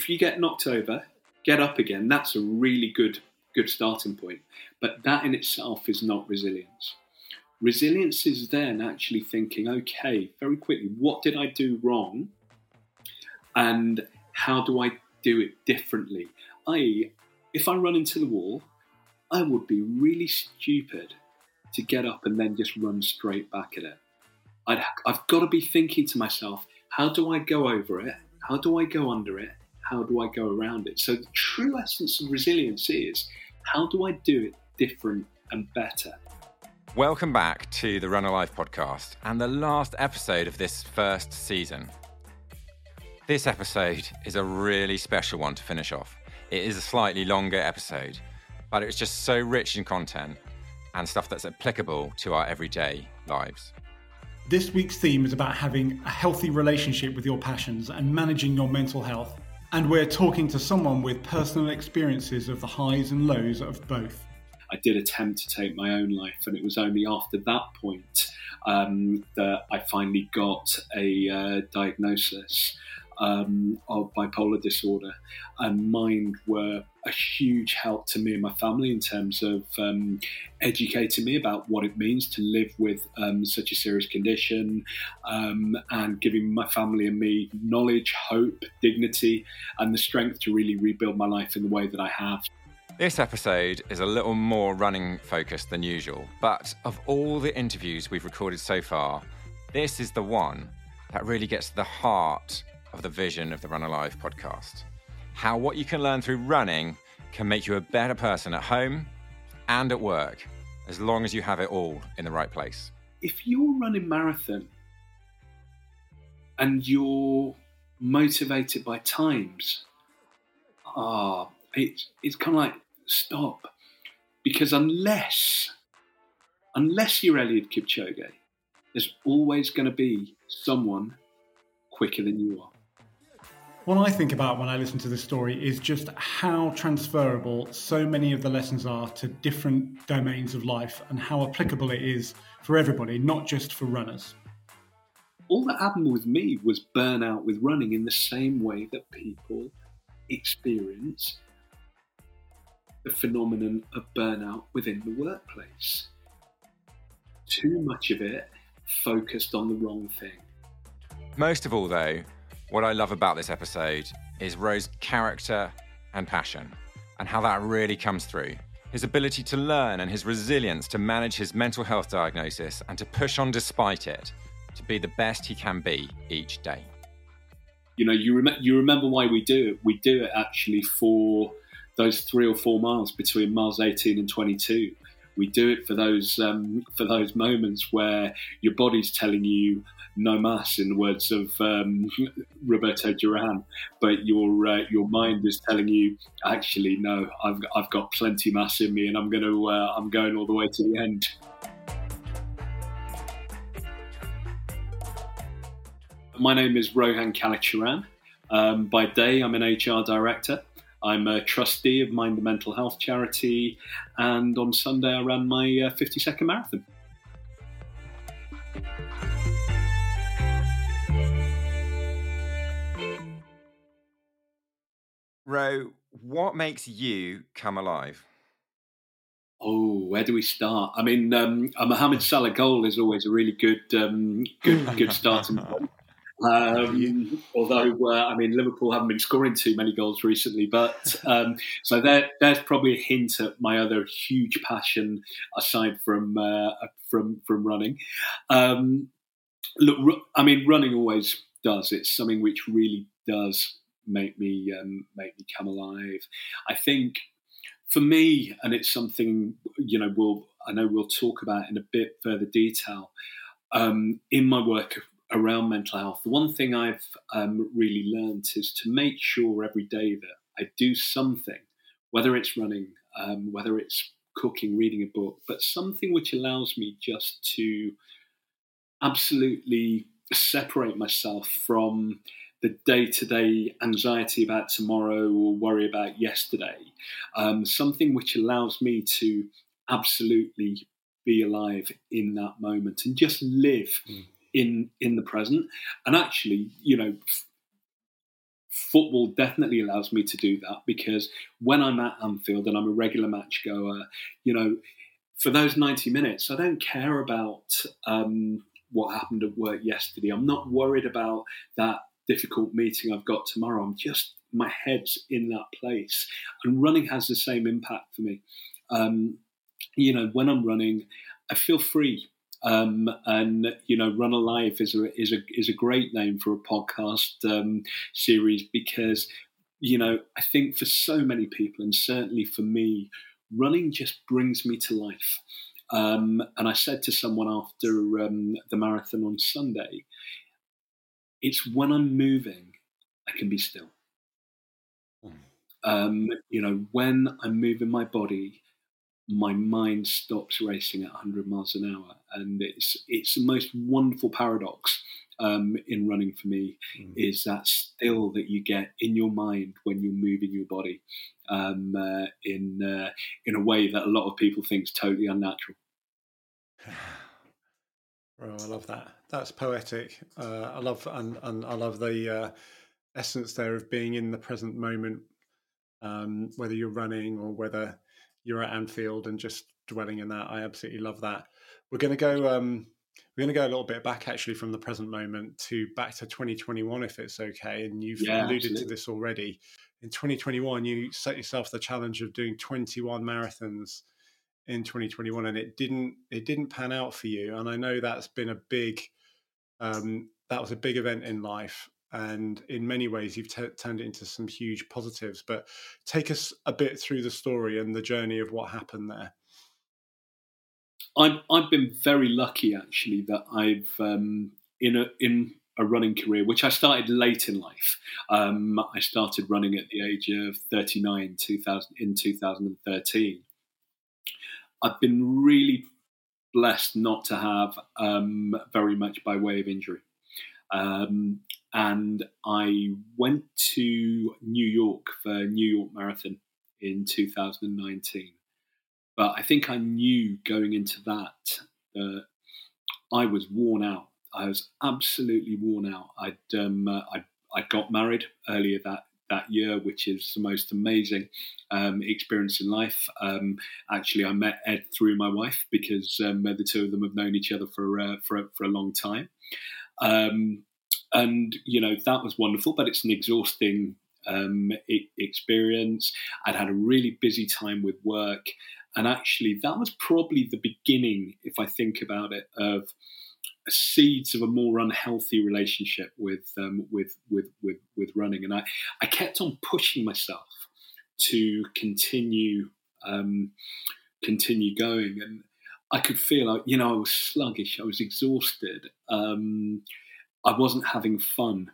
if you get knocked over, get up again. That's a really good good starting point. But that in itself is not resilience. Resilience is then actually thinking, okay, very quickly, what did I do wrong? And how do I do it differently? I, if I run into the wall, I would be really stupid to get up and then just run straight back at it. i have got to be thinking to myself, how do I go over it? How do I go under it? How do I go around it? So the true essence of resilience is how do I do it different and better? Welcome back to the Run Alive podcast and the last episode of this first season. This episode is a really special one to finish off. It is a slightly longer episode, but it's just so rich in content and stuff that's applicable to our everyday lives. This week's theme is about having a healthy relationship with your passions and managing your mental health. And we're talking to someone with personal experiences of the highs and lows of both. I did attempt to take my own life, and it was only after that point um, that I finally got a uh, diagnosis um, of bipolar disorder, and Mind were a huge help to me and my family in terms of um, educating me about what it means to live with um, such a serious condition um, and giving my family and me knowledge, hope, dignity, and the strength to really rebuild my life in the way that I have. This episode is a little more running focused than usual, but of all the interviews we've recorded so far, this is the one that really gets to the heart of the vision of the Run Alive podcast. How what you can learn through running can make you a better person at home and at work, as long as you have it all in the right place. If you're running marathon and you're motivated by times, ah, it's it's kind of like stop, because unless unless you're Eliud Kipchoge, there's always going to be someone quicker than you are. What I think about when I listen to this story is just how transferable so many of the lessons are to different domains of life and how applicable it is for everybody, not just for runners. All that happened with me was burnout with running in the same way that people experience the phenomenon of burnout within the workplace. Too much of it focused on the wrong thing. Most of all, though, what I love about this episode is Ro's character and passion, and how that really comes through. His ability to learn and his resilience to manage his mental health diagnosis and to push on despite it, to be the best he can be each day. You know, you, rem- you remember why we do it. We do it actually for those three or four miles between miles 18 and 22 we do it for those um, for those moments where your body's telling you no mass, in the words of um, Roberto Duran, but your uh, your mind is telling you actually no, I've I've got plenty mass in me, and I'm to uh, I'm going all the way to the end. My name is Rohan Kallicharan. Um, by day, I'm an HR director. I'm a trustee of Mind the Mental Health charity, and on Sunday I ran my uh, 50 second marathon. Ro, what makes you come alive? Oh, where do we start? I mean, um, a Mohamed Salah goal is always a really good, um, good, good starting point. Um, although, uh, I mean, Liverpool haven't been scoring too many goals recently, but um, so there, there's probably a hint at my other huge passion aside from uh, from from running. Um, look, I mean, running always does. It's something which really does make me um, make me come alive. I think for me, and it's something you know we'll I know we'll talk about in a bit further detail. Um, in my work around mental health, the one thing I've um, really learned is to make sure every day that I do something, whether it's running, um, whether it's cooking, reading a book, but something which allows me just to absolutely separate myself from the day to day anxiety about tomorrow or worry about yesterday. Um, something which allows me to absolutely be alive in that moment and just live mm in in the present. And actually, you know, football definitely allows me to do that because when I'm at Anfield and I'm a regular match goer, you know, for those 90 minutes, I don't care about um, what happened at work yesterday. I'm not worried about that difficult meeting I've got tomorrow. I'm just, my head's in that place. And running has the same impact for me. Um, you know, when I'm running, I feel free. Um, and you know, Run Alive is a is a is a great name for a podcast um, series because you know I think for so many people and certainly for me, running just brings me to life. Um, and I said to someone after um, the marathon on Sunday, it's when I'm moving, I can be still. Hmm. Um, you know, when I'm moving my body, my mind stops racing at 100 miles an hour, and it's it's the most wonderful paradox um, in running for me mm. is that still that you get in your mind when you're moving your body um, uh, in uh, in a way that a lot of people think is totally unnatural. Oh, I love that. That's poetic. Uh, I love and, and I love the uh, essence there of being in the present moment, um, whether you're running or whether you're at Anfield and just dwelling in that. I absolutely love that. We're going to go. Um, we're going to go a little bit back, actually, from the present moment to back to 2021, if it's okay. And you've yeah, alluded absolutely. to this already. In 2021, you set yourself the challenge of doing 21 marathons in 2021, and it didn't. It didn't pan out for you. And I know that's been a big. Um, that was a big event in life and in many ways you've t- turned it into some huge positives but take us a bit through the story and the journey of what happened there I've, I've been very lucky actually that I've um, in a in a running career which I started late in life. Um, I started running at the age of 39 2000 in 2013. I've been really blessed not to have um, very much by way of injury. Um, and I went to New York for New York Marathon in 2019. But I think I knew going into that that I was worn out. I was absolutely worn out. I'd um, uh, I I got married earlier that that year, which is the most amazing um, experience in life. Um, actually, I met Ed through my wife because um, the two of them have known each other for uh, for for a long time. Um, and you know that was wonderful, but it's an exhausting um, experience. I'd had a really busy time with work, and actually that was probably the beginning, if I think about it, of seeds of a more unhealthy relationship with um, with with with with running. And I I kept on pushing myself to continue um, continue going, and I could feel like you know I was sluggish, I was exhausted. Um, I wasn't having fun.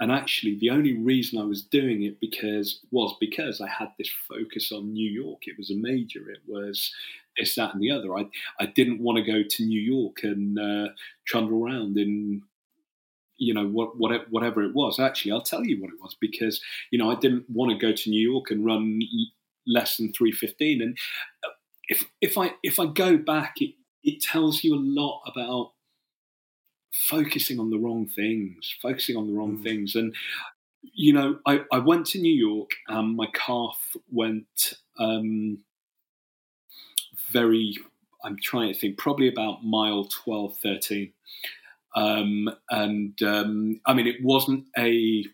And actually, the only reason I was doing it because was because I had this focus on New York. It was a major. It was this, that, and the other. I I didn't want to go to New York and uh, trundle around in you know what, what whatever it was. Actually, I'll tell you what it was because you know I didn't want to go to New York and run less than three fifteen. And uh, if if I if I go back, it it tells you a lot about focusing on the wrong things, focusing on the wrong mm. things. And, you know, I, I went to New York and my calf went um, very, I'm trying to think, probably about mile 12, 13. Um, and um, I mean, it wasn't a,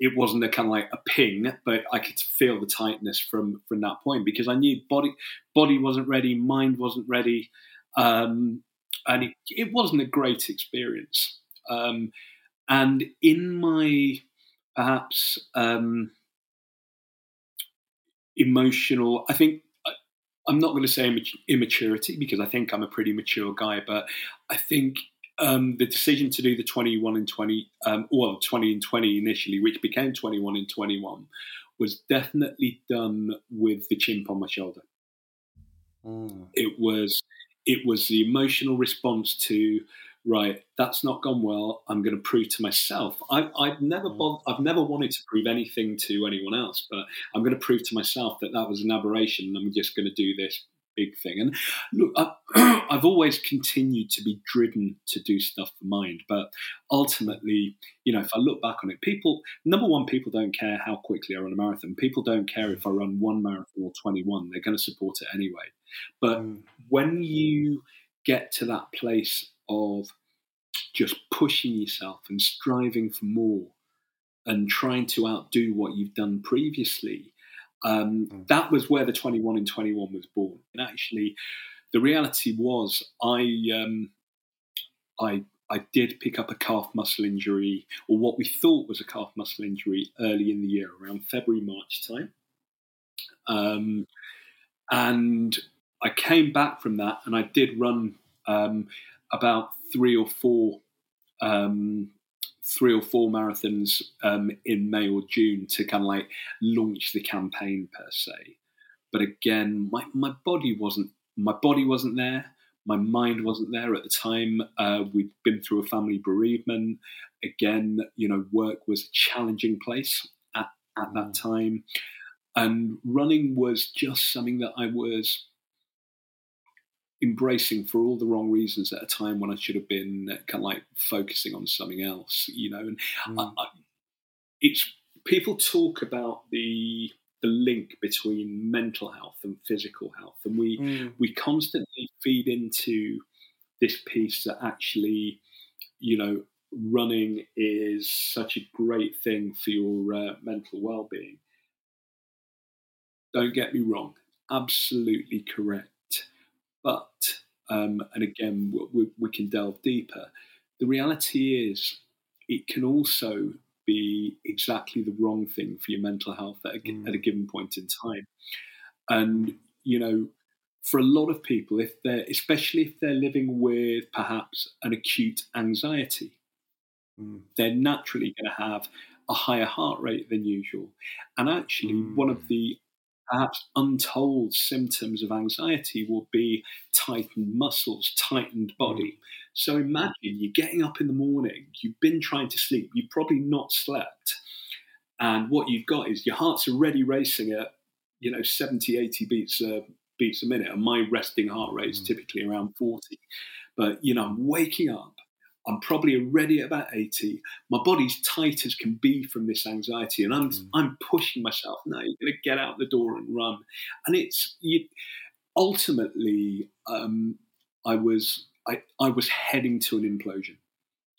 it wasn't a kind of like a ping, but I could feel the tightness from from that point because I knew body body wasn't ready, mind wasn't ready, um, and it, it wasn't a great experience. Um, and in my perhaps um, emotional, I think I'm not going to say immaturity because I think I'm a pretty mature guy, but I think um, the decision to do the 21 and 20, um, well, 20 and 20 initially, which became 21 and 21, was definitely done with the chimp on my shoulder. Mm. It was it was the emotional response to right that's not gone well i'm going to prove to myself I, have never mm. i've never wanted to prove anything to anyone else but i'm going to prove to myself that that was an aberration and i'm just going to do this big thing. And look, I, I've always continued to be driven to do stuff for mind, but ultimately, you know, if I look back on it, people number one, people don't care how quickly I run a marathon. People don't care if I run one marathon or twenty one; they're going to support it anyway. But mm. when you get to that place of just pushing yourself and striving for more and trying to outdo what you've done previously. Um, mm. That was where the 21 in 21 was born. And actually, the reality was, I, um, I, I did pick up a calf muscle injury, or what we thought was a calf muscle injury, early in the year, around February, March time. Um, and I came back from that, and I did run um, about three or four um, three or four marathons um, in May or June to kind of like launch the campaign per se. But again, my, my body wasn't my body wasn't there. My mind wasn't there at the time. Uh, we'd been through a family bereavement. Again, you know, work was a challenging place at, at that mm. time. And running was just something that I was embracing for all the wrong reasons at a time when I should have been kind of like focusing on something else, you know. And mm. I, I, it's people talk about the the link between mental health and physical health, and we mm. we constantly feed into this piece that actually, you know, running is such a great thing for your uh, mental well being. Don't get me wrong, absolutely correct but, um, and again, we, we can delve deeper. The reality is, it can also be exactly the wrong thing for your mental health at a, mm. at a given point in time. And, you know, for a lot of people, if they're, especially if they're living with perhaps an acute anxiety, mm. they're naturally going to have a higher heart rate than usual. And actually, mm. one of the perhaps untold symptoms of anxiety will be tightened muscles, tightened body. Mm. So imagine you're getting up in the morning, you've been trying to sleep, you've probably not slept. And what you've got is your heart's already racing at, you know, 70, 80 beats a, beats a minute. And my resting heart rate is mm. typically around 40. But, you know, I'm waking up I'm probably already at about 80. My body's tight as can be from this anxiety, and I'm mm. I'm pushing myself. No, you're going to get out the door and run. And it's you, ultimately, um, I was I, I was heading to an implosion.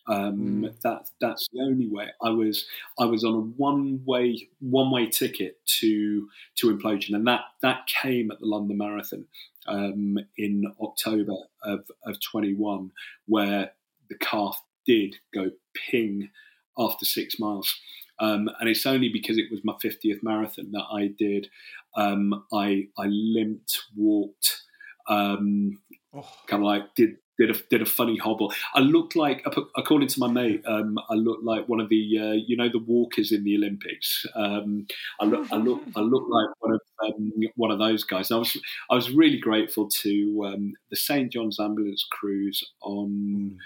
Um, mm. That that's the only way. I was I was on a one way one way ticket to to implosion, and that that came at the London Marathon um, in October of of 21, where the calf did go ping after six miles. Um, and it's only because it was my 50th marathon that I did. Um, I I limped, walked, um, oh. kind of like did did a did a funny hobble. I looked like, according to my mate, um, I looked like one of the uh, you know the walkers in the Olympics. Um, I look I look I look like one of um, one of those guys. And I was I was really grateful to the St John's ambulance crews on. Mm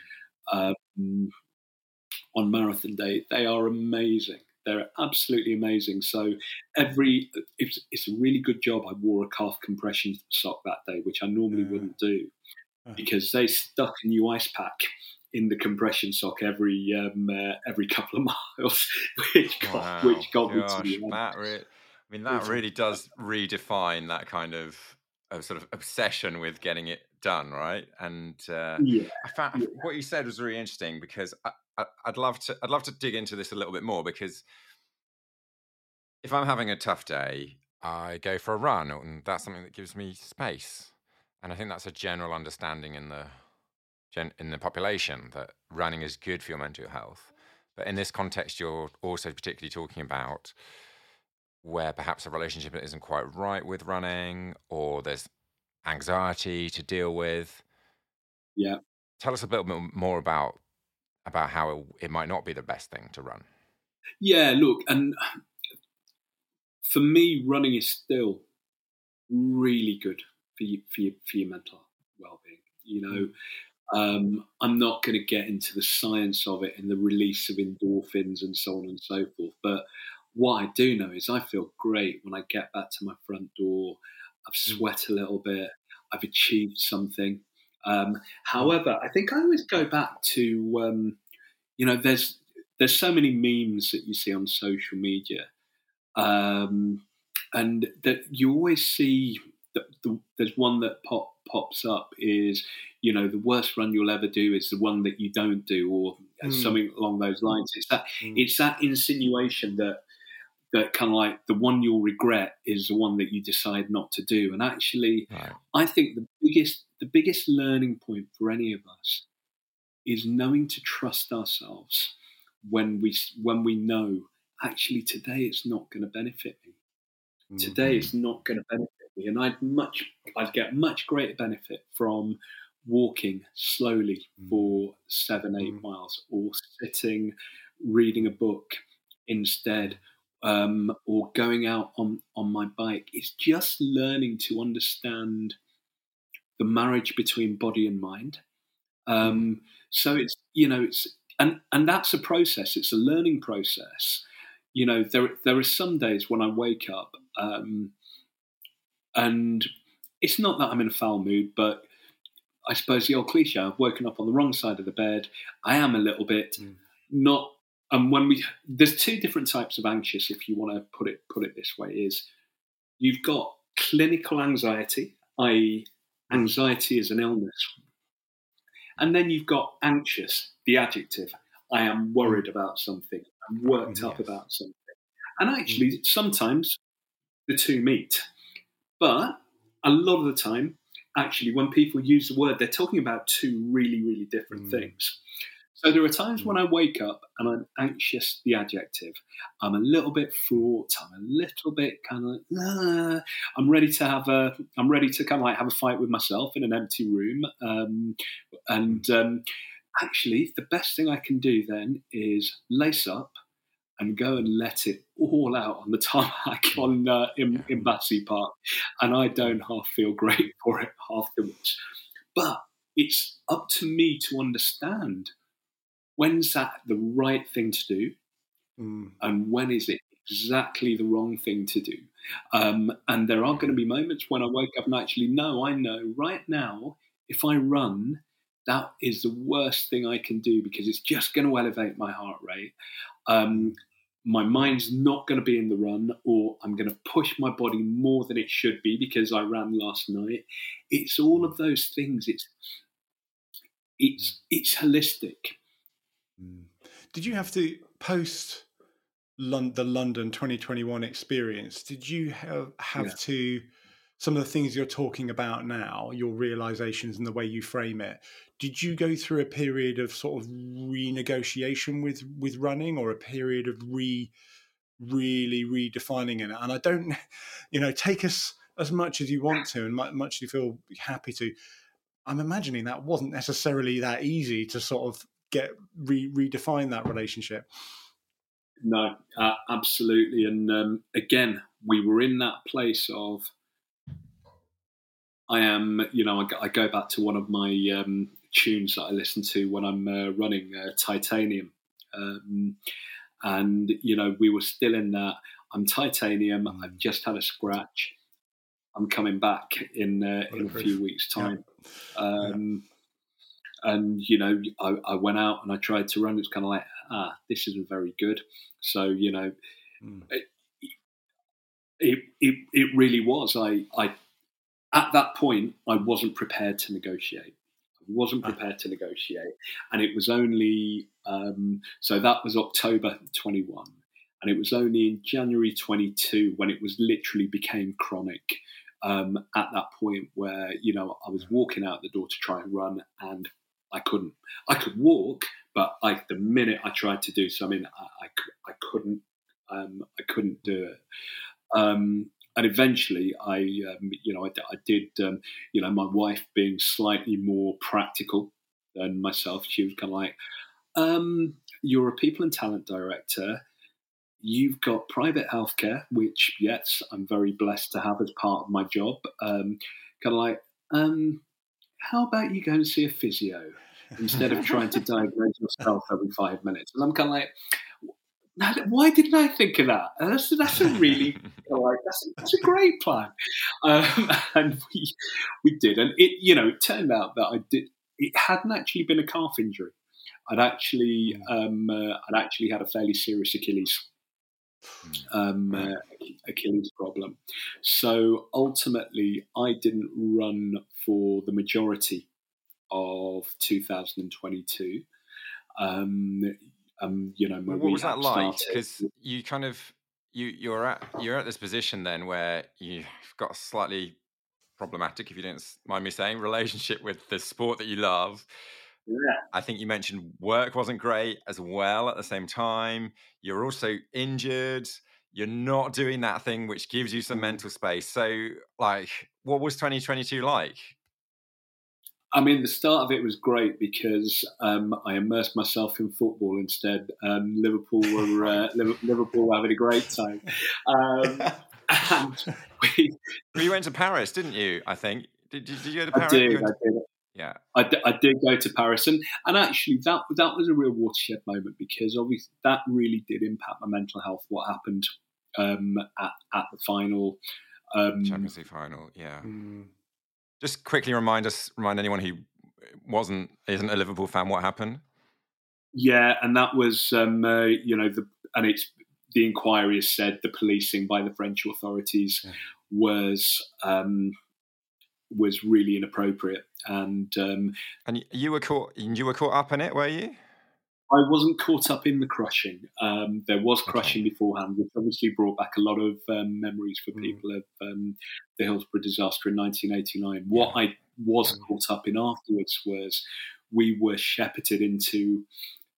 um, on marathon day. They are amazing. They're absolutely amazing. So every it's, it's, a really good job. I wore a calf compression sock that day, which I normally yeah. wouldn't do, because they stuck a new ice pack in the compression sock every um, uh, every couple of miles, which got wow. which got Gosh, me to that re- I mean, that really does redefine that kind of a sort of obsession with getting it done, right? And uh, yeah, I found yeah. what you said was really interesting because I, I, I'd love to I'd love to dig into this a little bit more because if I'm having a tough day, I go for a run, and that's something that gives me space. And I think that's a general understanding in the in the population that running is good for your mental health. But in this context, you're also particularly talking about where perhaps a relationship isn't quite right with running, or there's anxiety to deal with. Yeah. Tell us a little bit more about about how it, it might not be the best thing to run. Yeah, look, and for me, running is still really good for you, for your, for your mental well-being. You know, mm. um, I'm not going to get into the science of it and the release of endorphins and so on and so forth, but what I do know is I feel great when I get back to my front door. I've sweat a little bit. I've achieved something. Um, however, I think I always go back to um, you know there's there's so many memes that you see on social media, um, and that you always see that the, there's one that pop, pops up is you know the worst run you'll ever do is the one that you don't do or mm. something along those lines. It's that mm. it's that insinuation that that kind of like the one you'll regret is the one that you decide not to do. And actually, right. I think the biggest the biggest learning point for any of us is knowing to trust ourselves when we when we know actually today it's not going to benefit me. Mm-hmm. Today it's not going to benefit me, and I'd much I'd get much greater benefit from walking slowly mm-hmm. for seven eight mm-hmm. miles or sitting reading a book instead um, or going out on, on my bike. It's just learning to understand the marriage between body and mind. Um, so it's you know it's and and that's a process. It's a learning process. You know there there are some days when I wake up um, and it's not that I'm in a foul mood, but I suppose the old cliche: I've woken up on the wrong side of the bed. I am a little bit mm. not and when we there's two different types of anxious if you want to put it put it this way is you've got clinical anxiety i.e anxiety is an illness and then you've got anxious the adjective i am worried about something i'm worked yes. up about something and actually mm. sometimes the two meet but a lot of the time actually when people use the word they're talking about two really really different mm. things so there are times when I wake up and I'm anxious, the adjective. I'm a little bit fraught. I'm a little bit kind of, like, ah. I'm ready to have a, I'm ready to kind of like have a fight with myself in an empty room. Um, and um, actually, the best thing I can do then is lace up and go and let it all out on the tarmac on uh, in, in Battersea Park. And I don't half feel great for it afterwards. But it's up to me to understand when's that the right thing to do? Mm. and when is it exactly the wrong thing to do? Um, and there are going to be moments when i wake up and actually know i know right now if i run that is the worst thing i can do because it's just going to elevate my heart rate. Um, my mind's not going to be in the run or i'm going to push my body more than it should be because i ran last night. It's all of those things. It's it's it's holistic. Mm. Did you have to post Lon- the London 2021 experience? Did you have, have yeah. to some of the things you're talking about now, your realizations and the way you frame it? Did you go through a period of sort of renegotiation with with running, or a period of re really redefining it? And I don't, you know, take us as much as you want to, and much as you feel happy to. I'm imagining that wasn't necessarily that easy to sort of get re- redefine that relationship. No, uh, absolutely. And um, again, we were in that place of I am, you know, I, I go back to one of my um, tunes that I listen to when I'm uh, running uh, Titanium. Um, and, you know, we were still in that. I'm Titanium. Mm. I've just had a scratch. I'm coming back in uh, in a few weeks' time. Yeah. Um, and you know I, I, went out and I tried to run. It's kind of like ah, this isn't very good. So you know, mm. it, it, it it really was. I I at that point I wasn't prepared to negotiate. I wasn't ah. prepared to negotiate, and it was only um, so that was October twenty one. And it was only in January 22 when it was literally became chronic. Um, at that point where you know I was walking out the door to try and run, and I couldn't. I could walk, but like the minute I tried to do something, I, I, I couldn't. Um, I couldn't do it. Um, and eventually, I, um, you know, I, I did. Um, you know, my wife being slightly more practical than myself, she was kind of like, um, "You're a people and talent director." You've got private healthcare, which yes, I'm very blessed to have as part of my job. Um, kind of like, um, how about you go and see a physio instead of trying to diagnose yourself every five minutes? And I'm kind of like, why didn't I think of that? That's, that's a really like, that's, that's a great plan. Um, and we, we did. And it, you know, it turned out that I did, it hadn't actually been a calf injury. I'd actually, um, uh, I'd actually had a fairly serious Achilles um, uh, Achilles problem. So ultimately, I didn't run for the majority of 2022. Um, um, you know, what was that like? Because you kind of you you're at you're at this position then where you've got a slightly problematic, if you don't mind me saying, relationship with the sport that you love. Yeah. I think you mentioned work wasn't great as well at the same time. You're also injured. You're not doing that thing which gives you some mm. mental space. So, like, what was 2022 like? I mean, the start of it was great because um, I immersed myself in football instead. Um, Liverpool were uh, Liverpool were having a great time, um, and we, you went to Paris, didn't you? I think. Did, did you go to Paris? I did. I did. Yeah, I, d- I did go to Paris, and, and actually that that was a real watershed moment because obviously that really did impact my mental health. What happened um, at at the final um, Champions League final? Yeah. Mm. Just quickly remind us, remind anyone who wasn't isn't a Liverpool fan, what happened? Yeah, and that was um, uh, you know the and it's the inquiry has said the policing by the French authorities yeah. was um, was really inappropriate. And um, and you were caught you were caught up in it, were you? I wasn't caught up in the crushing. Um, there was crushing okay. beforehand, which obviously brought back a lot of um, memories for mm. people of um, the Hillsborough disaster in 1989. What yeah. I was mm. caught up in afterwards was we were shepherded into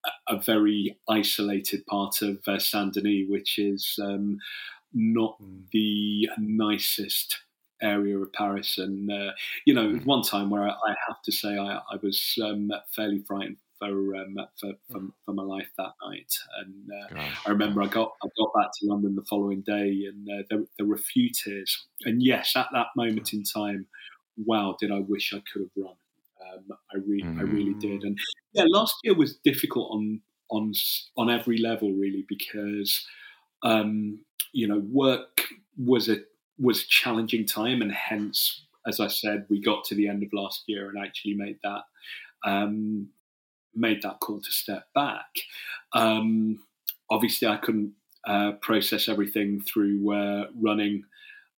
a, a very isolated part of uh, Saint Denis, which is um, not mm. the nicest area of Paris. And, uh, you know, mm. one time where I, I have to say I, I was um, fairly frightened for, um, for, for, mm. for, my life that night. And uh, I remember I got I got back to London the following day, and uh, there, there, were a few tears. And yes, at that moment in time, wow, did I wish I could have run. Um, I really, mm. I really did. And yeah, last year was difficult on on on every level, really, because um, you know work was a was a challenging time, and hence, as I said, we got to the end of last year and actually made that um, made that call to step back. Um, obviously, I couldn't uh, process everything through uh, running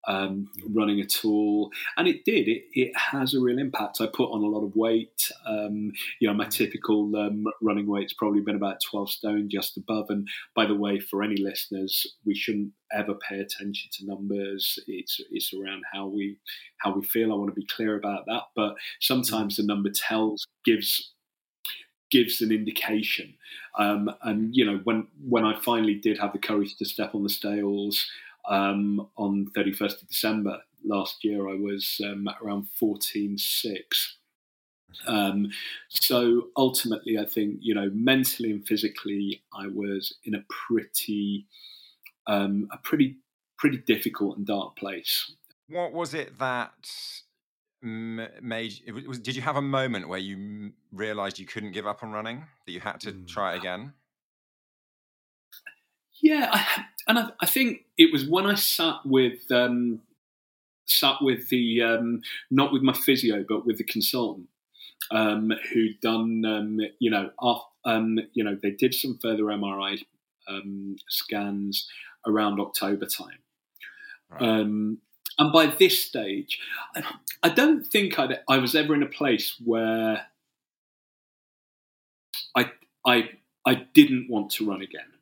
um, running at all, and it did. It, it has a real impact. I put on a lot of weight. Um, you know, my typical um, running weight's probably been about twelve stone, just above. And by the way, for any listeners, we shouldn't ever pay attention to numbers. It's it's around how we how we feel. I want to be clear about that. But sometimes the number tells gives gives an indication. Um, and you know, when when I finally did have the courage to step on the scales um, on 31st of December last year, I was um, around 14.6. Um, so ultimately, I think you know, mentally and physically, I was in a pretty, um, a pretty, pretty difficult and dark place. What was it that made? Was, did you have a moment where you realised you couldn't give up on running? That you had to mm. try again? Yeah, I, and I, I, think it was when I sat with um, sat with the um, not with my physio, but with the consultant um, who'd done um, you know off, um, you know they did some further MRI um, scans around October time. Right. And by this stage, I don't think I'd, I was ever in a place where I I I didn't want to run again.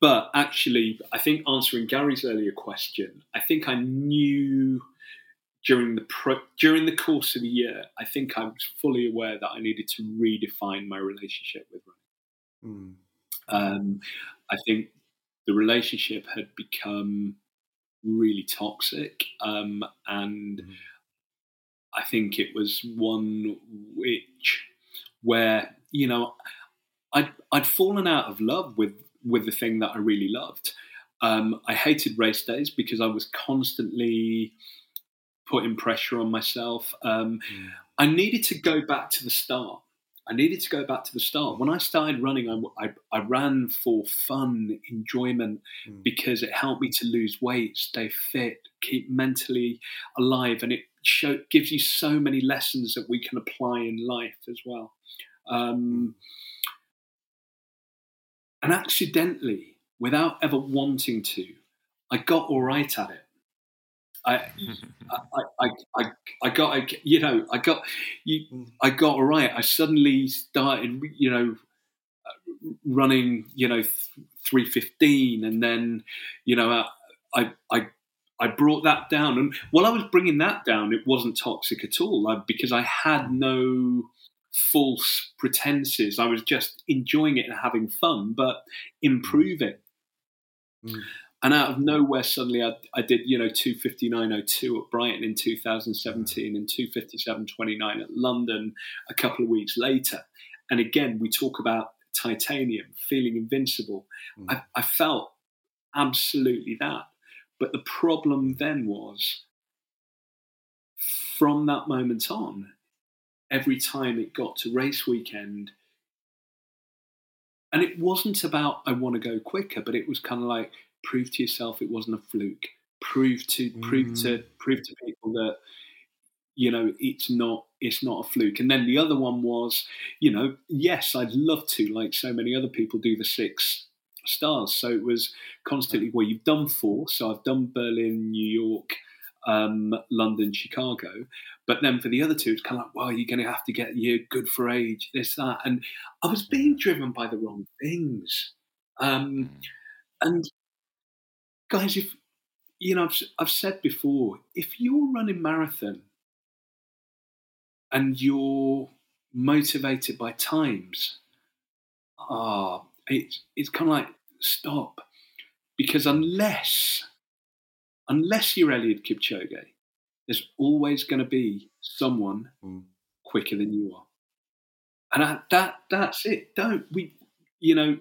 But actually, I think answering Gary's earlier question, I think I knew during the pro- during the course of the year, I think I was fully aware that I needed to redefine my relationship with running. Mm. Um, I think the relationship had become really toxic, um, and mm. I think it was one which where you know I'd I'd fallen out of love with with the thing that I really loved. Um, I hated race days because I was constantly putting pressure on myself. Um, mm. I needed to go back to the start. I needed to go back to the start. When I started running, I, I, I ran for fun, enjoyment, mm. because it helped me to lose weight, stay fit, keep mentally alive, and it show, gives you so many lessons that we can apply in life as well. Um, and accidentally, without ever wanting to, I got all right at it. I, I, I, I, I got, I, you know, I got, you, I got all right. I suddenly started, you know, running, you know, three fifteen, and then, you know, I, I, I brought that down, and while I was bringing that down, it wasn't toxic at all because I had no false pretenses. I was just enjoying it and having fun, but improving. Mm. And out of nowhere, suddenly I, I did, you know, 259.02 at Brighton in 2017 and 257.29 at London a couple of weeks later. And again, we talk about titanium, feeling invincible. Mm. I, I felt absolutely that. But the problem then was from that moment on, every time it got to race weekend, and it wasn't about I want to go quicker, but it was kind of like prove to yourself it wasn't a fluke. Prove to mm. prove to prove to people that you know it's not it's not a fluke. And then the other one was, you know, yes, I'd love to, like so many other people, do the six stars. So it was constantly, well, you've done four. So I've done Berlin, New York, um, London, Chicago. But then for the other two, it's kind of like, well, you're going to have to get your good for age, this, that. And I was being driven by the wrong things. Um, mm. and guys, if you know, I've, I've said before, if you're running marathon and you're motivated by times, ah, it's it's kind of like stop, because unless unless you're Eliud Kipchoge, there's always going to be someone mm. quicker than you are, and I, that that's it. Don't we? You know,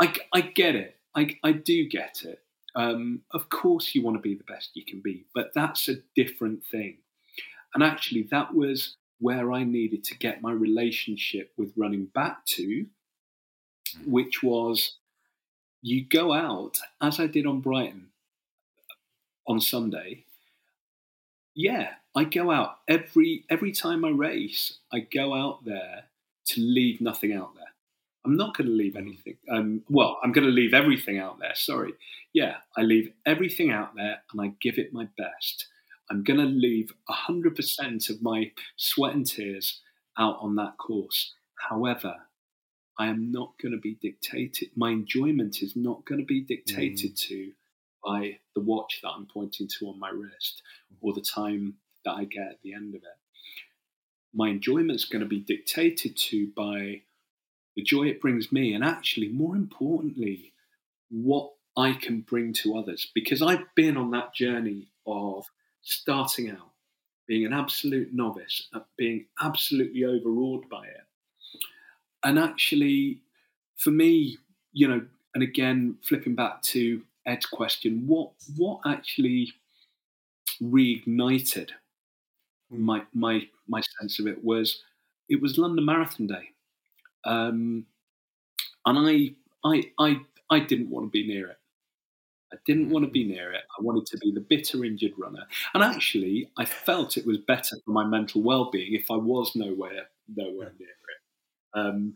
I I get it. I I do get it um, of course, you want to be the best you can be, but that's a different thing. And actually, that was where I needed to get my relationship with running back to, which was you go out, as I did on Brighton on Sunday. Yeah, I go out every every time I race. I go out there to leave nothing out there. I'm not going to leave anything. Um, well, I'm going to leave everything out there. Sorry. Yeah, I leave everything out there and I give it my best. I'm going to leave 100% of my sweat and tears out on that course. However, I am not going to be dictated. My enjoyment is not going to be dictated mm. to by the watch that I'm pointing to on my wrist or the time that I get at the end of it. My enjoyment is going to be dictated to by the joy it brings me, and actually, more importantly, what I can bring to others. Because I've been on that journey of starting out, being an absolute novice, uh, being absolutely overawed by it. And actually, for me, you know, and again, flipping back to Ed's question, what what actually reignited my my my sense of it was it was London Marathon Day. Um, and I, I, I, I didn't want to be near it. I didn't want to be near it. I wanted to be the bitter injured runner. And actually, I felt it was better for my mental well being if I was nowhere, nowhere near it. Um,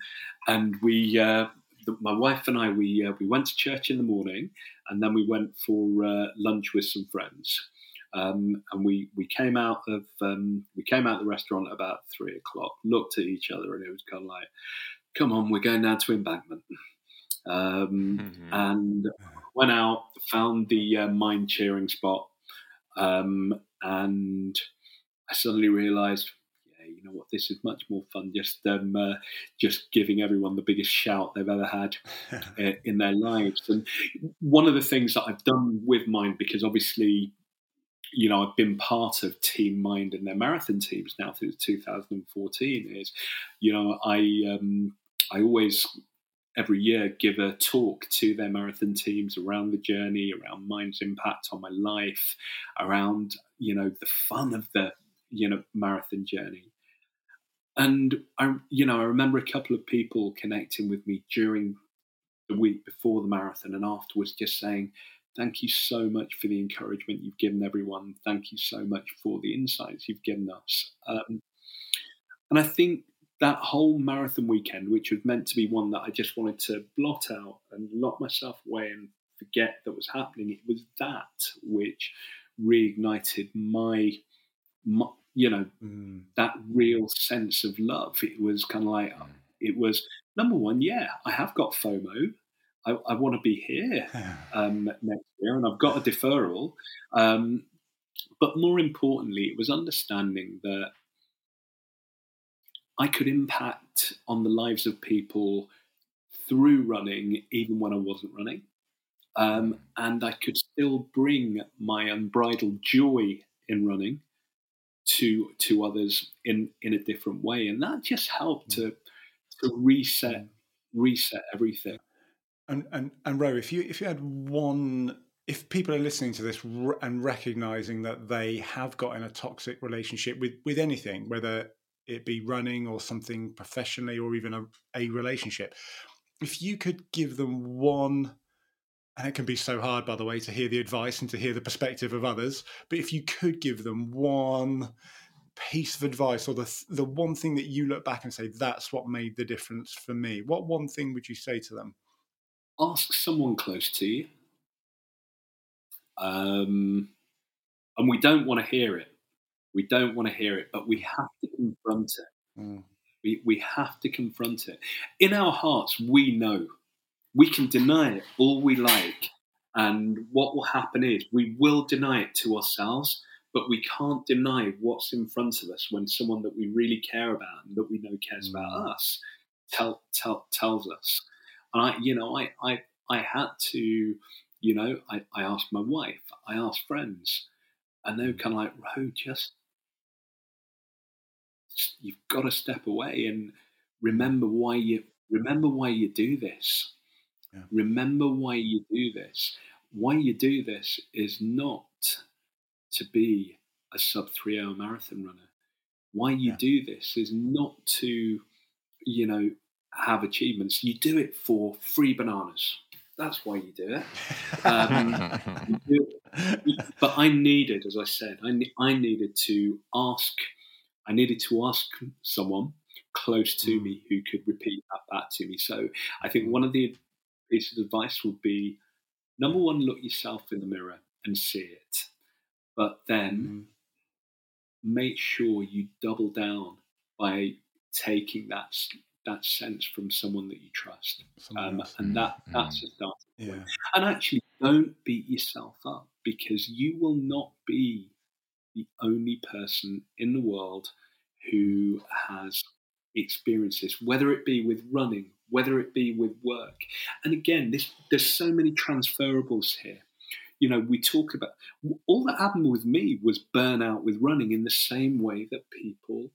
and we, uh, the, my wife and I, we uh, we went to church in the morning, and then we went for uh, lunch with some friends. Um, and we we came out of um, we came out of the restaurant at about three o'clock. Looked at each other, and it was kind of like, "Come on, we're going down to Embankment." Um, mm-hmm. And went out, found the uh, mind cheering spot, um, and I suddenly realised, yeah, you know what, this is much more fun. Just um, uh, just giving everyone the biggest shout they've ever had in their lives. And one of the things that I've done with Mind, because obviously you know, I've been part of Team Mind and their marathon teams now since 2014. Is, you know, I um, I always every year give a talk to their marathon teams around the journey, around Mind's impact on my life, around you know the fun of the you know marathon journey. and I, you know, I remember a couple of people connecting with me during the week before the marathon and afterwards, just saying, "Thank you so much for the encouragement you've given everyone. Thank you so much for the insights you've given us." Um, and I think that whole marathon weekend, which was meant to be one that I just wanted to blot out and lock myself away and forget that was happening, it was that which reignited my, my you know, mm. that real sense of love. It was kind of like, mm. it was number one, yeah, I have got FOMO. I, I want to be here um, next year, and I've got a deferral. Um, but more importantly, it was understanding that I could impact on the lives of people through running, even when I wasn't running. Um, and I could still bring my unbridled joy in running to to others in in a different way, and that just helped to to reset reset everything. And and and Ro, if you if you had one, if people are listening to this and recognizing that they have got in a toxic relationship with with anything, whether it be running or something professionally or even a, a relationship, if you could give them one and it can be so hard by the way to hear the advice and to hear the perspective of others but if you could give them one piece of advice or the the one thing that you look back and say that's what made the difference for me what one thing would you say to them ask someone close to you um, and we don't want to hear it we don't want to hear it but we have to confront it mm. we, we have to confront it in our hearts we know we can deny it all we like. And what will happen is we will deny it to ourselves, but we can't deny what's in front of us when someone that we really care about and that we know cares mm. about us tell, tell, tells us. And I, you know, I, I, I had to, you know, I, I asked my wife, I asked friends, and they were kind of like, Ro, just, just you've got to step away and remember why you remember why you do this yeah. Remember why you do this. Why you do this is not to be a sub three hour marathon runner. Why you yeah. do this is not to, you know, have achievements. You do it for free bananas. That's why you do it. Um, you do. But I needed, as I said, I, I needed to ask. I needed to ask someone close to mm. me who could repeat that back to me. So I think one of the pieces of advice would be number one, look yourself in the mirror and see it. But then mm. make sure you double down by taking that that sense from someone that you trust. Um, and that mm. that's a starting yeah. point. And actually don't beat yourself up because you will not be the only person in the world who has experiences, whether it be with running, whether it be with work. And again, this, there's so many transferables here. You know, we talk about all that happened with me was burnout with running in the same way that people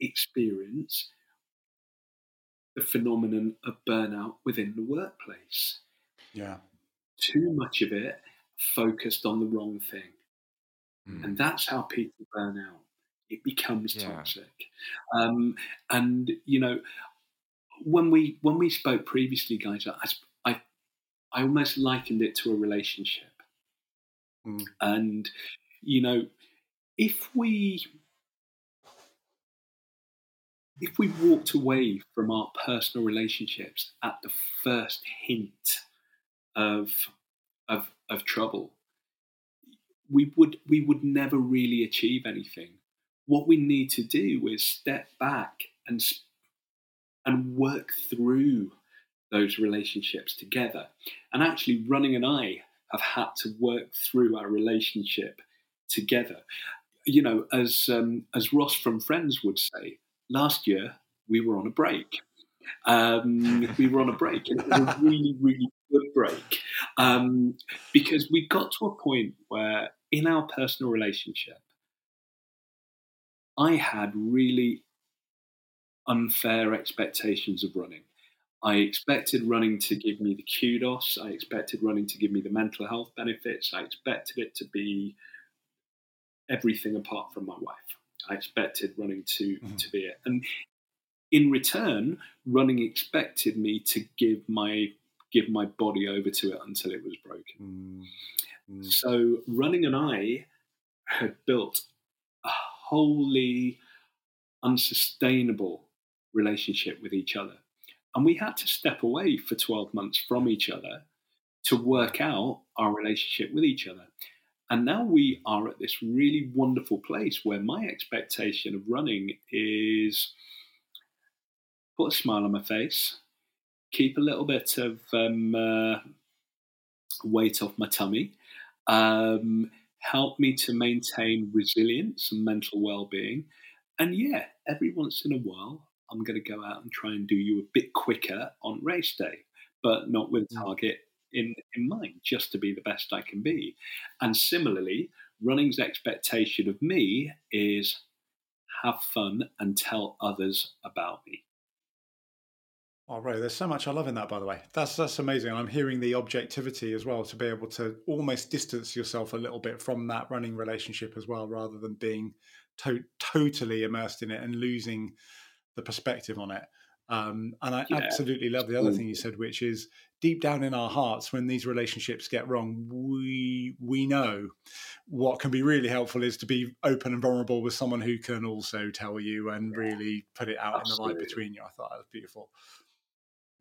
experience the phenomenon of burnout within the workplace. Yeah. Too much of it focused on the wrong thing. Mm. And that's how people burn out. It becomes yeah. toxic. Um, and, you know, when we when we spoke previously, guys, I I, I almost likened it to a relationship, mm. and you know, if we if we walked away from our personal relationships at the first hint of of of trouble, we would we would never really achieve anything. What we need to do is step back and and work through those relationships together. And actually, Running and I have had to work through our relationship together. You know, as um, as Ross from Friends would say, last year we were on a break. Um, we were on a break, and it was a really, really good break um, because we got to a point where, in our personal relationship, I had really unfair expectations of running. I expected running to give me the kudos. I expected running to give me the mental health benefits. I expected it to be everything apart from my wife. I expected running to mm-hmm. to be it, and in return, running expected me to give my give my body over to it until it was broken. Mm. Mm. So running and I had built a wholly unsustainable relationship with each other. And we had to step away for 12 months from each other to work out our relationship with each other. And now we are at this really wonderful place where my expectation of running is put a smile on my face, keep a little bit of um, uh, weight off my tummy, um, help me to maintain resilience and mental well being. And yeah, every once in a while, I'm going to go out and try and do you a bit quicker on race day, but not with mm. target in, in mind, just to be the best I can be. And similarly, running's expectation of me is have fun and tell others about me. Oh, right. There's so much I love in that, by the way. That's that's amazing. I'm hearing the objectivity as well to be able to almost distance yourself a little bit from that running relationship as well, rather than being to- totally immersed in it and losing the perspective on it. Um, and I yeah. absolutely love the other thing you said, which is deep down in our hearts, when these relationships get wrong, we we know what can be really helpful is to be open and vulnerable with someone who can also tell you and yeah. really put it out Absolutely. in the light between you. I thought that was beautiful.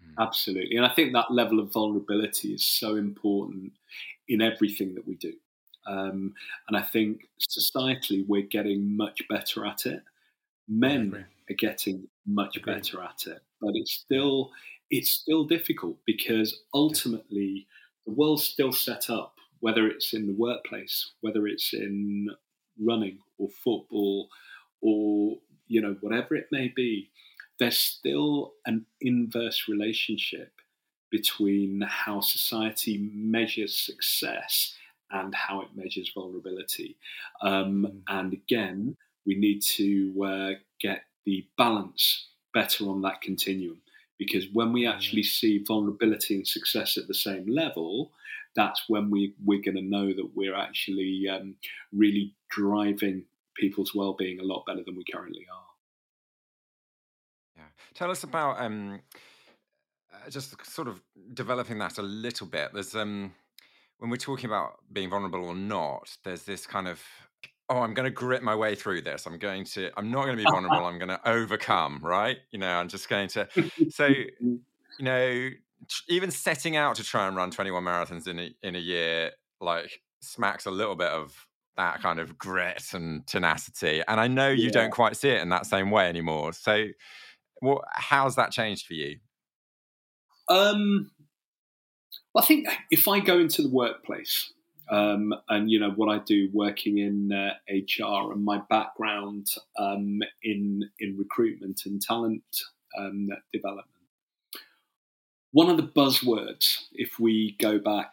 Hmm. Absolutely. And I think that level of vulnerability is so important in everything that we do. Um, and I think societally, we're getting much better at it. Men are getting much better at it, but it's still it's still difficult because ultimately the world's still set up, whether it's in the workplace, whether it's in running or football or you know whatever it may be there's still an inverse relationship between how society measures success and how it measures vulnerability. Um, mm. And again, we need to uh, get the balance better on that continuum because when we actually see vulnerability and success at the same level, that's when we, we're going to know that we're actually um, really driving people's well-being a lot better than we currently are. Yeah, Tell us about um, uh, just sort of developing that a little bit. There's um, when we're talking about being vulnerable or not, there's this kind of oh, I'm going to grit my way through this. I'm going to, I'm not going to be vulnerable. I'm going to overcome, right? You know, I'm just going to. So, you know, even setting out to try and run 21 marathons in a, in a year, like smacks a little bit of that kind of grit and tenacity. And I know you yeah. don't quite see it in that same way anymore. So, what? How's that changed for you? Um, I think if I go into the workplace um, and you know what I do working in uh, HR and my background um, in in recruitment and talent um, development, one of the buzzwords, if we go back,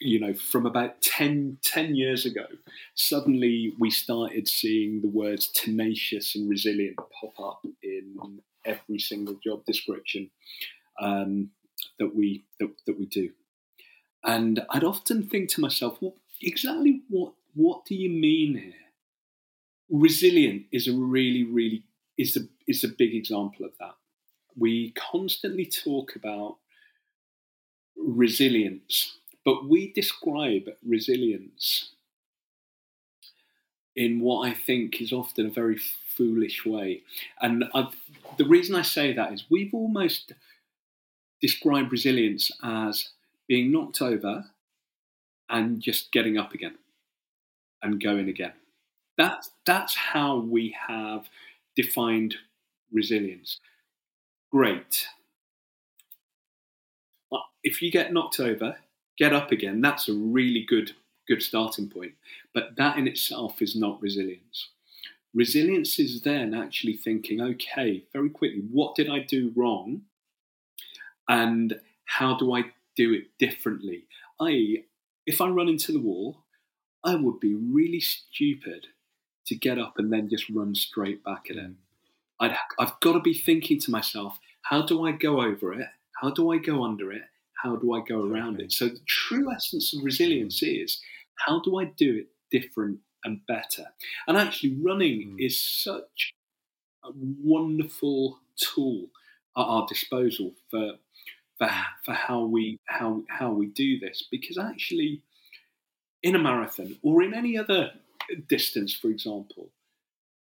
you know, from about 10, 10 years ago, suddenly we started seeing the words tenacious and resilient pop up in every single job description um, that we that, that we do. And I'd often think to myself, well, exactly what what do you mean here? Resilient is a really, really is a is a big example of that. We constantly talk about resilience, but we describe resilience in what I think is often a very foolish way. And I, the reason I say that is we've almost described resilience as being knocked over and just getting up again and going again. That's, that's how we have defined resilience. Great. If you get knocked over, get up again. That's a really good good starting point. But that in itself is not resilience. Resilience is then actually thinking, okay, very quickly, what did I do wrong? And how do I do it differently? I, if I run into the wall, I would be really stupid to get up and then just run straight back at it. i have got to be thinking to myself, how do I go over it? How do I go under it? How do I go around it? So the true essence of resilience is how do I do it different and better. And actually, running mm. is such a wonderful tool at our disposal for for for how we how how we do this. Because actually in a marathon or in any other distance for example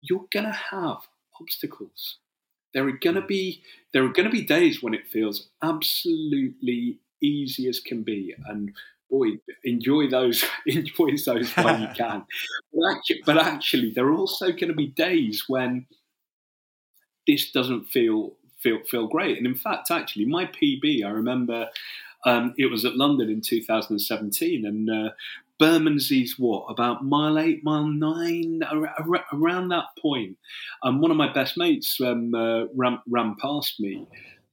you're going to have obstacles. There are going to mm. be there are going to be days when it feels absolutely easy as can be. And boy enjoy those enjoy those while you can. But actually, but actually there are also going to be days when this doesn't feel feel feel great. And in fact, actually, my PB, I remember um, it was at London in 2017, and uh, Bermondsey's what about mile eight, mile nine, around that point. Um, one of my best mates um, uh, ran, ran past me,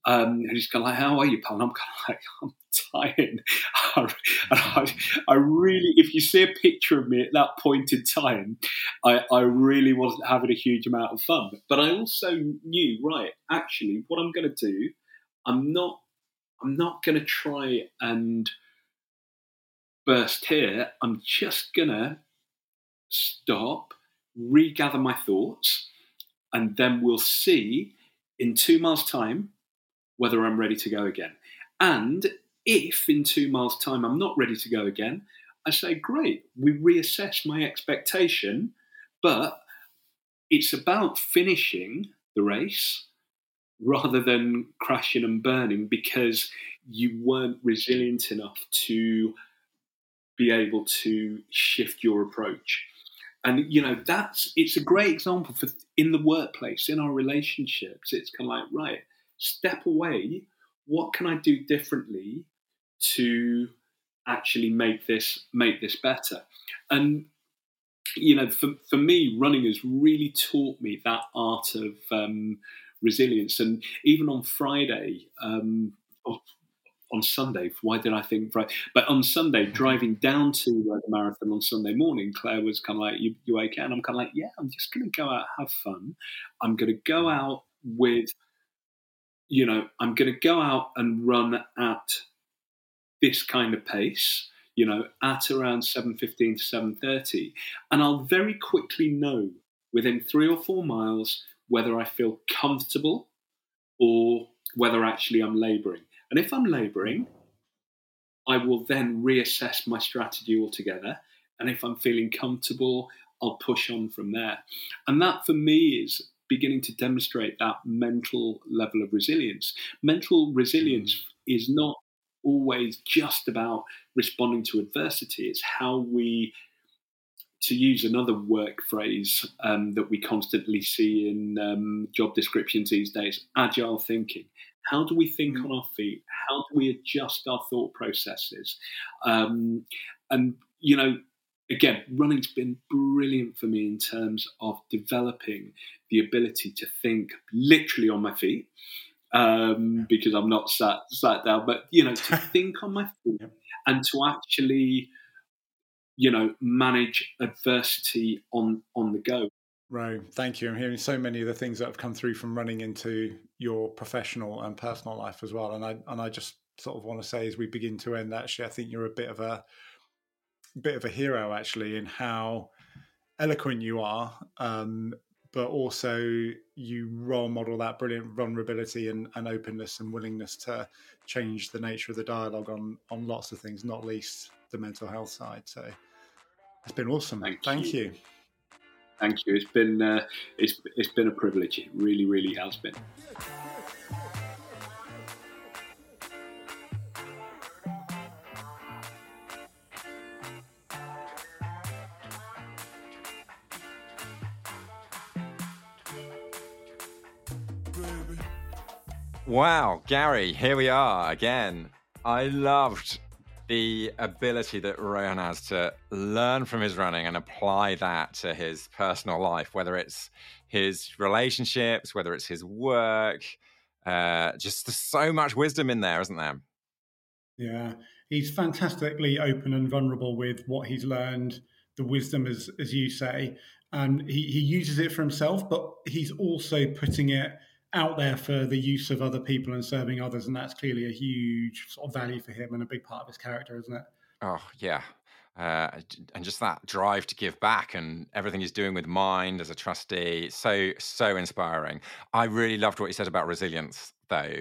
um, and he's kind of like, "How are you, pal?" And I'm kind of like, "I'm tired." I, mm-hmm. I, really, if you see a picture of me at that point in time, I, I really wasn't having a huge amount of fun. But I also knew, right? Actually, what I'm going to do, I'm not, I'm not going to try and burst here. I'm just going to stop, regather my thoughts, and then we'll see in two miles' time whether I'm ready to go again. And if in two miles' time I'm not ready to go again, I say, great, we reassess my expectation, but it's about finishing the race rather than crashing and burning because you weren't resilient enough to be able to shift your approach. And you know that's it's a great example for in the workplace, in our relationships. It's kind of like right, step away. What can I do differently to actually make this make this better? And you know, for, for me, running has really taught me that art of um, resilience. And even on Friday, um, on Sunday, why did I think Friday? But on Sunday, driving down to uh, the marathon on Sunday morning, Claire was kind of like, "You, you okay?" And I'm kind of like, "Yeah, I'm just going to go out, have fun. I'm going to go out with you know, I'm going to go out and run at this kind of pace, you know, at around 7.15 to 7.30. And I'll very quickly know within three or four miles whether I feel comfortable or whether actually I'm labouring. And if I'm labouring, I will then reassess my strategy altogether. And if I'm feeling comfortable, I'll push on from there. And that for me is beginning to demonstrate that mental level of resilience. Mental resilience mm. is not always just about responding to adversity, it's how we to use another work phrase um, that we constantly see in um, job descriptions these days agile thinking. How do we think mm. on our feet? How do we adjust our thought processes? Um, and, you know, again, running's been brilliant for me in terms of developing the ability to think literally on my feet um, because I'm not sat sat down, but you know, to think on my feet and to actually, you know, manage adversity on on the go. Right, thank you. I'm hearing so many of the things that have come through from running into your professional and personal life as well, and I and I just sort of want to say as we begin to end, actually, I think you're a bit of a bit of a hero actually in how eloquent you are, um, but also you role model that brilliant vulnerability and, and, openness and willingness to change the nature of the dialogue on on lots of things, not least the mental health side. So it's been awesome. Thank, Thank you. you. Thank you. It's been uh, it's it's been a privilege. It really, really has been. Wow, Gary, here we are again. I loved the ability that Rohan has to learn from his running and apply that to his personal life, whether it's his relationships, whether it's his work. Uh, just so much wisdom in there, isn't there? Yeah, he's fantastically open and vulnerable with what he's learned, the wisdom, as as you say, and he, he uses it for himself, but he's also putting it out there for the use of other people and serving others, and that's clearly a huge sort of value for him and a big part of his character, isn't it? Oh yeah, uh, and just that drive to give back and everything he's doing with Mind as a trustee so so inspiring. I really loved what he said about resilience though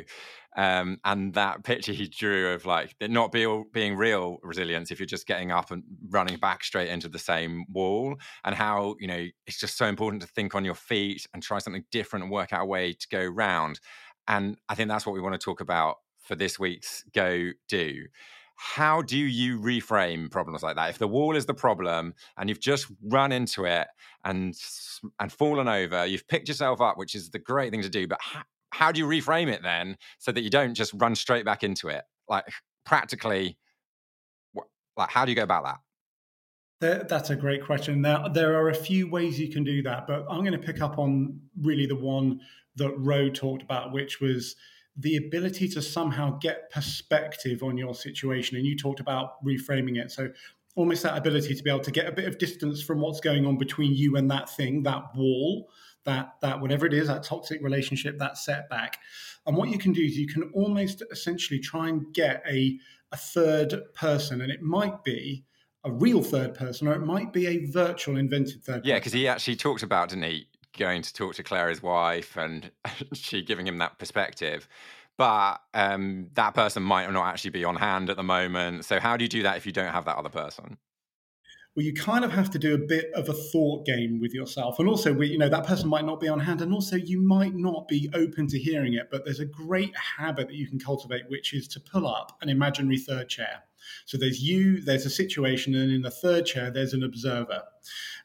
um, and that picture he drew of like not be, being real resilience if you're just getting up and running back straight into the same wall and how you know it's just so important to think on your feet and try something different and work out a way to go round and i think that's what we want to talk about for this week's go do. How do you reframe problems like that? If the wall is the problem and you've just run into it and and fallen over you've picked yourself up which is the great thing to do but how, how do you reframe it then so that you don't just run straight back into it like practically like how do you go about that that's a great question. Now, there are a few ways you can do that, but I'm going to pick up on really the one that Ro talked about, which was the ability to somehow get perspective on your situation. And you talked about reframing it. So almost that ability to be able to get a bit of distance from what's going on between you and that thing, that wall, that that whatever it is, that toxic relationship, that setback. And what you can do is you can almost essentially try and get a a third person, and it might be a real third person, or it might be a virtual invented third. Yeah, because he actually talked about, didn't he, going to talk to Claire, his wife, and she giving him that perspective. But um, that person might not actually be on hand at the moment. So, how do you do that if you don't have that other person? Well, you kind of have to do a bit of a thought game with yourself, and also, you know, that person might not be on hand, and also you might not be open to hearing it. But there's a great habit that you can cultivate, which is to pull up an imaginary third chair. So there's you, there's a situation, and in the third chair, there's an observer.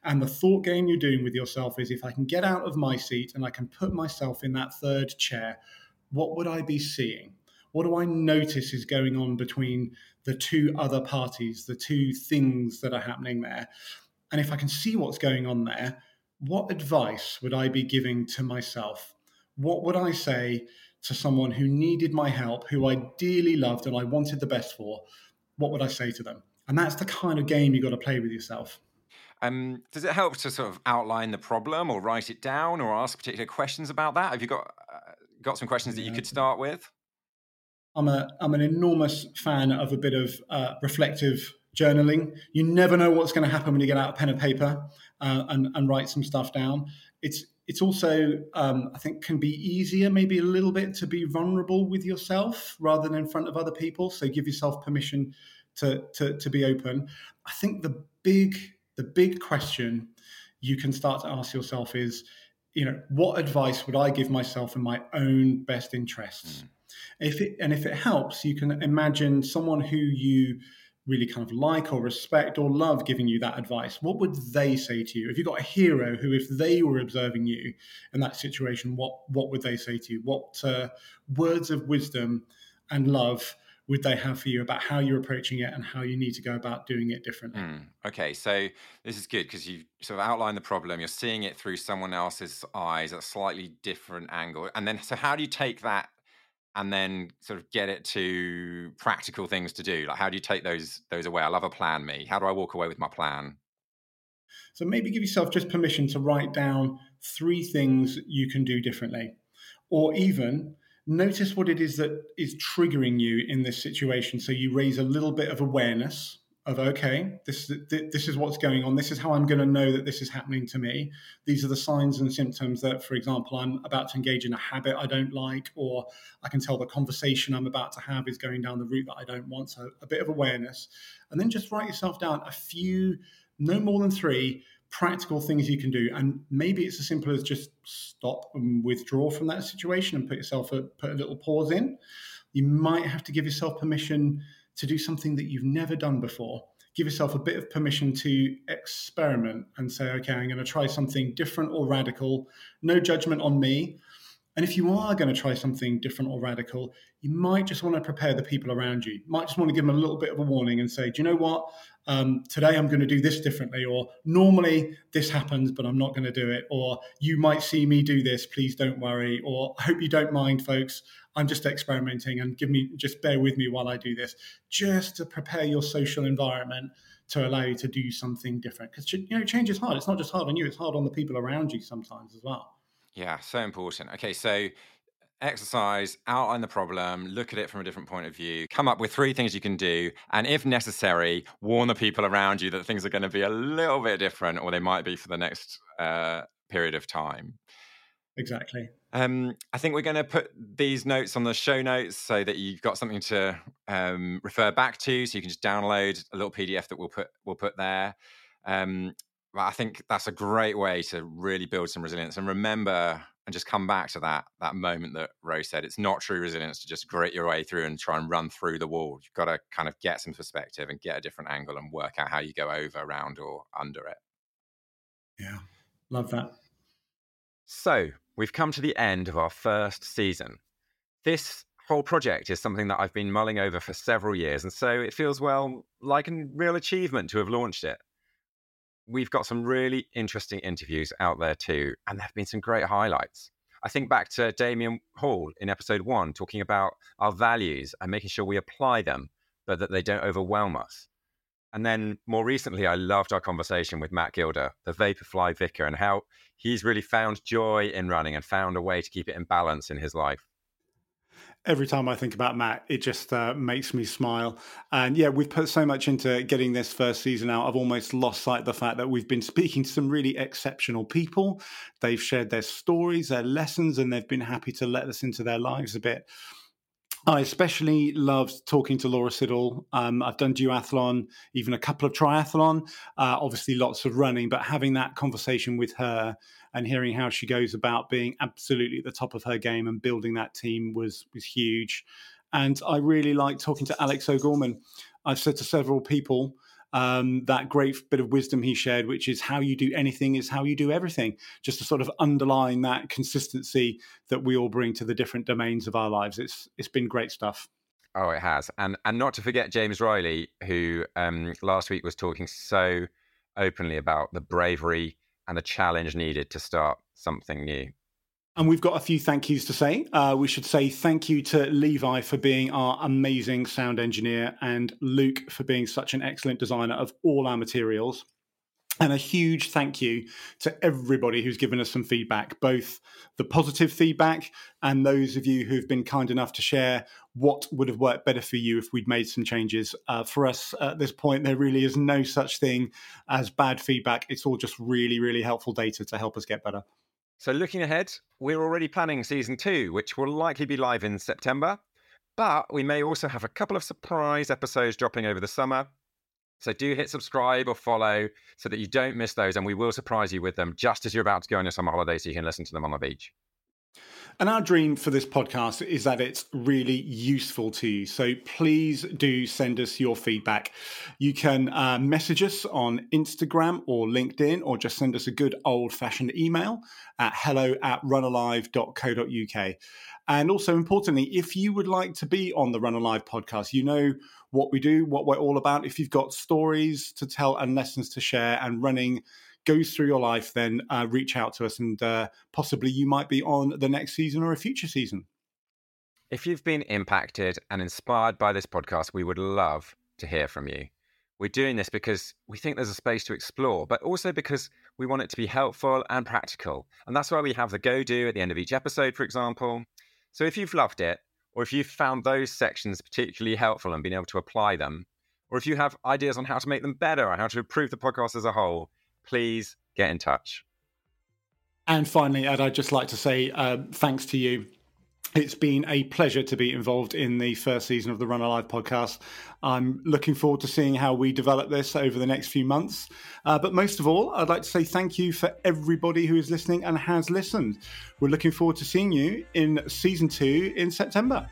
And the thought game you're doing with yourself is if I can get out of my seat and I can put myself in that third chair, what would I be seeing? What do I notice is going on between the two other parties, the two things that are happening there? And if I can see what's going on there, what advice would I be giving to myself? What would I say to someone who needed my help, who I dearly loved and I wanted the best for? What would I say to them? And that's the kind of game you've got to play with yourself. Um, does it help to sort of outline the problem or write it down or ask particular questions about that? Have you got uh, got some questions yeah. that you could start with? I'm a I'm an enormous fan of a bit of uh, reflective journaling. You never know what's going to happen when you get out a pen and paper uh, and, and write some stuff down. It's it's also um, I think can be easier maybe a little bit to be vulnerable with yourself rather than in front of other people. So give yourself permission to to, to be open. I think the big the big question you can start to ask yourself is, you know, what advice would I give myself in my own best interests? Mm. If it, and if it helps, you can imagine someone who you really kind of like or respect or love giving you that advice. What would they say to you? If you've got a hero who, if they were observing you in that situation, what what would they say to you? What uh, words of wisdom and love would they have for you about how you're approaching it and how you need to go about doing it differently? Mm, okay, so this is good because you sort of outlined the problem. You're seeing it through someone else's eyes at a slightly different angle, and then so how do you take that and then sort of get it to practical things to do? Like how do you take those those away? I love a plan. Me, how do I walk away with my plan? So maybe give yourself just permission to write down three things you can do differently, or even notice what it is that is triggering you in this situation. So you raise a little bit of awareness of okay, this this is what's going on. This is how I'm going to know that this is happening to me. These are the signs and symptoms that, for example, I'm about to engage in a habit I don't like, or I can tell the conversation I'm about to have is going down the route that I don't want. So a bit of awareness, and then just write yourself down a few, no more than three practical things you can do and maybe it's as simple as just stop and withdraw from that situation and put yourself a, put a little pause in you might have to give yourself permission to do something that you've never done before give yourself a bit of permission to experiment and say okay i'm going to try something different or radical no judgment on me and if you are going to try something different or radical, you might just want to prepare the people around you. you might just want to give them a little bit of a warning and say, do you know what? Um, today I'm going to do this differently, or normally this happens, but I'm not going to do it, or you might see me do this, please don't worry, or I hope you don't mind, folks. I'm just experimenting and give me just bear with me while I do this, just to prepare your social environment to allow you to do something different. Because you know, change is hard. It's not just hard on you; it's hard on the people around you sometimes as well. Yeah, so important. Okay, so exercise, outline the problem, look at it from a different point of view, come up with three things you can do, and if necessary, warn the people around you that things are going to be a little bit different or they might be for the next uh, period of time. Exactly. Um, I think we're going to put these notes on the show notes so that you've got something to um, refer back to, so you can just download a little PDF that we'll put we'll put there. Um, I think that's a great way to really build some resilience and remember and just come back to that that moment that Rose said. It's not true resilience to just grit your way through and try and run through the wall. You've got to kind of get some perspective and get a different angle and work out how you go over, around, or under it. Yeah, love that. So we've come to the end of our first season. This whole project is something that I've been mulling over for several years, and so it feels well like a real achievement to have launched it we've got some really interesting interviews out there too, and there have been some great highlights. I think back to Damian Hall in episode one, talking about our values and making sure we apply them, but that they don't overwhelm us. And then more recently, I loved our conversation with Matt Gilder, the Vaporfly Vicar, and how he's really found joy in running and found a way to keep it in balance in his life every time I think about Matt, it just uh, makes me smile. And yeah, we've put so much into getting this first season out. I've almost lost sight of the fact that we've been speaking to some really exceptional people. They've shared their stories, their lessons, and they've been happy to let us into their lives a bit. I especially loved talking to Laura Siddall. Um, I've done duathlon, even a couple of triathlon, uh, obviously lots of running, but having that conversation with her and hearing how she goes about being absolutely at the top of her game and building that team was was huge. And I really like talking to Alex O'Gorman. I've said to several people um, that great bit of wisdom he shared, which is how you do anything is how you do everything, just to sort of underline that consistency that we all bring to the different domains of our lives. It's it's been great stuff. Oh, it has, and and not to forget James Riley, who um, last week was talking so openly about the bravery and the challenge needed to start something new. And we've got a few thank yous to say. Uh, we should say thank you to Levi for being our amazing sound engineer and Luke for being such an excellent designer of all our materials. And a huge thank you to everybody who's given us some feedback, both the positive feedback and those of you who've been kind enough to share what would have worked better for you if we'd made some changes. Uh, for us at this point, there really is no such thing as bad feedback. It's all just really, really helpful data to help us get better. So, looking ahead, we're already planning season two, which will likely be live in September. But we may also have a couple of surprise episodes dropping over the summer. So, do hit subscribe or follow so that you don't miss those, and we will surprise you with them just as you're about to go on your summer holiday so you can listen to them on the beach. And our dream for this podcast is that it's really useful to you. So please do send us your feedback. You can uh, message us on Instagram or LinkedIn, or just send us a good old fashioned email at hello at runalive.co.uk. And also, importantly, if you would like to be on the RunAlive podcast, you know what we do, what we're all about. If you've got stories to tell and lessons to share and running goes through your life, then uh, reach out to us and uh, possibly you might be on the next season or a future season. If you've been impacted and inspired by this podcast, we would love to hear from you. We're doing this because we think there's a space to explore, but also because we want it to be helpful and practical. And that's why we have the go do at the end of each episode, for example. So if you've loved it, or if you've found those sections particularly helpful and been able to apply them, or if you have ideas on how to make them better or how to improve the podcast as a whole, please get in touch. And finally, Ed, I'd just like to say uh, thanks to you. It's been a pleasure to be involved in the first season of the RunAlive podcast. I'm looking forward to seeing how we develop this over the next few months. Uh, but most of all, I'd like to say thank you for everybody who is listening and has listened. We're looking forward to seeing you in season two in September.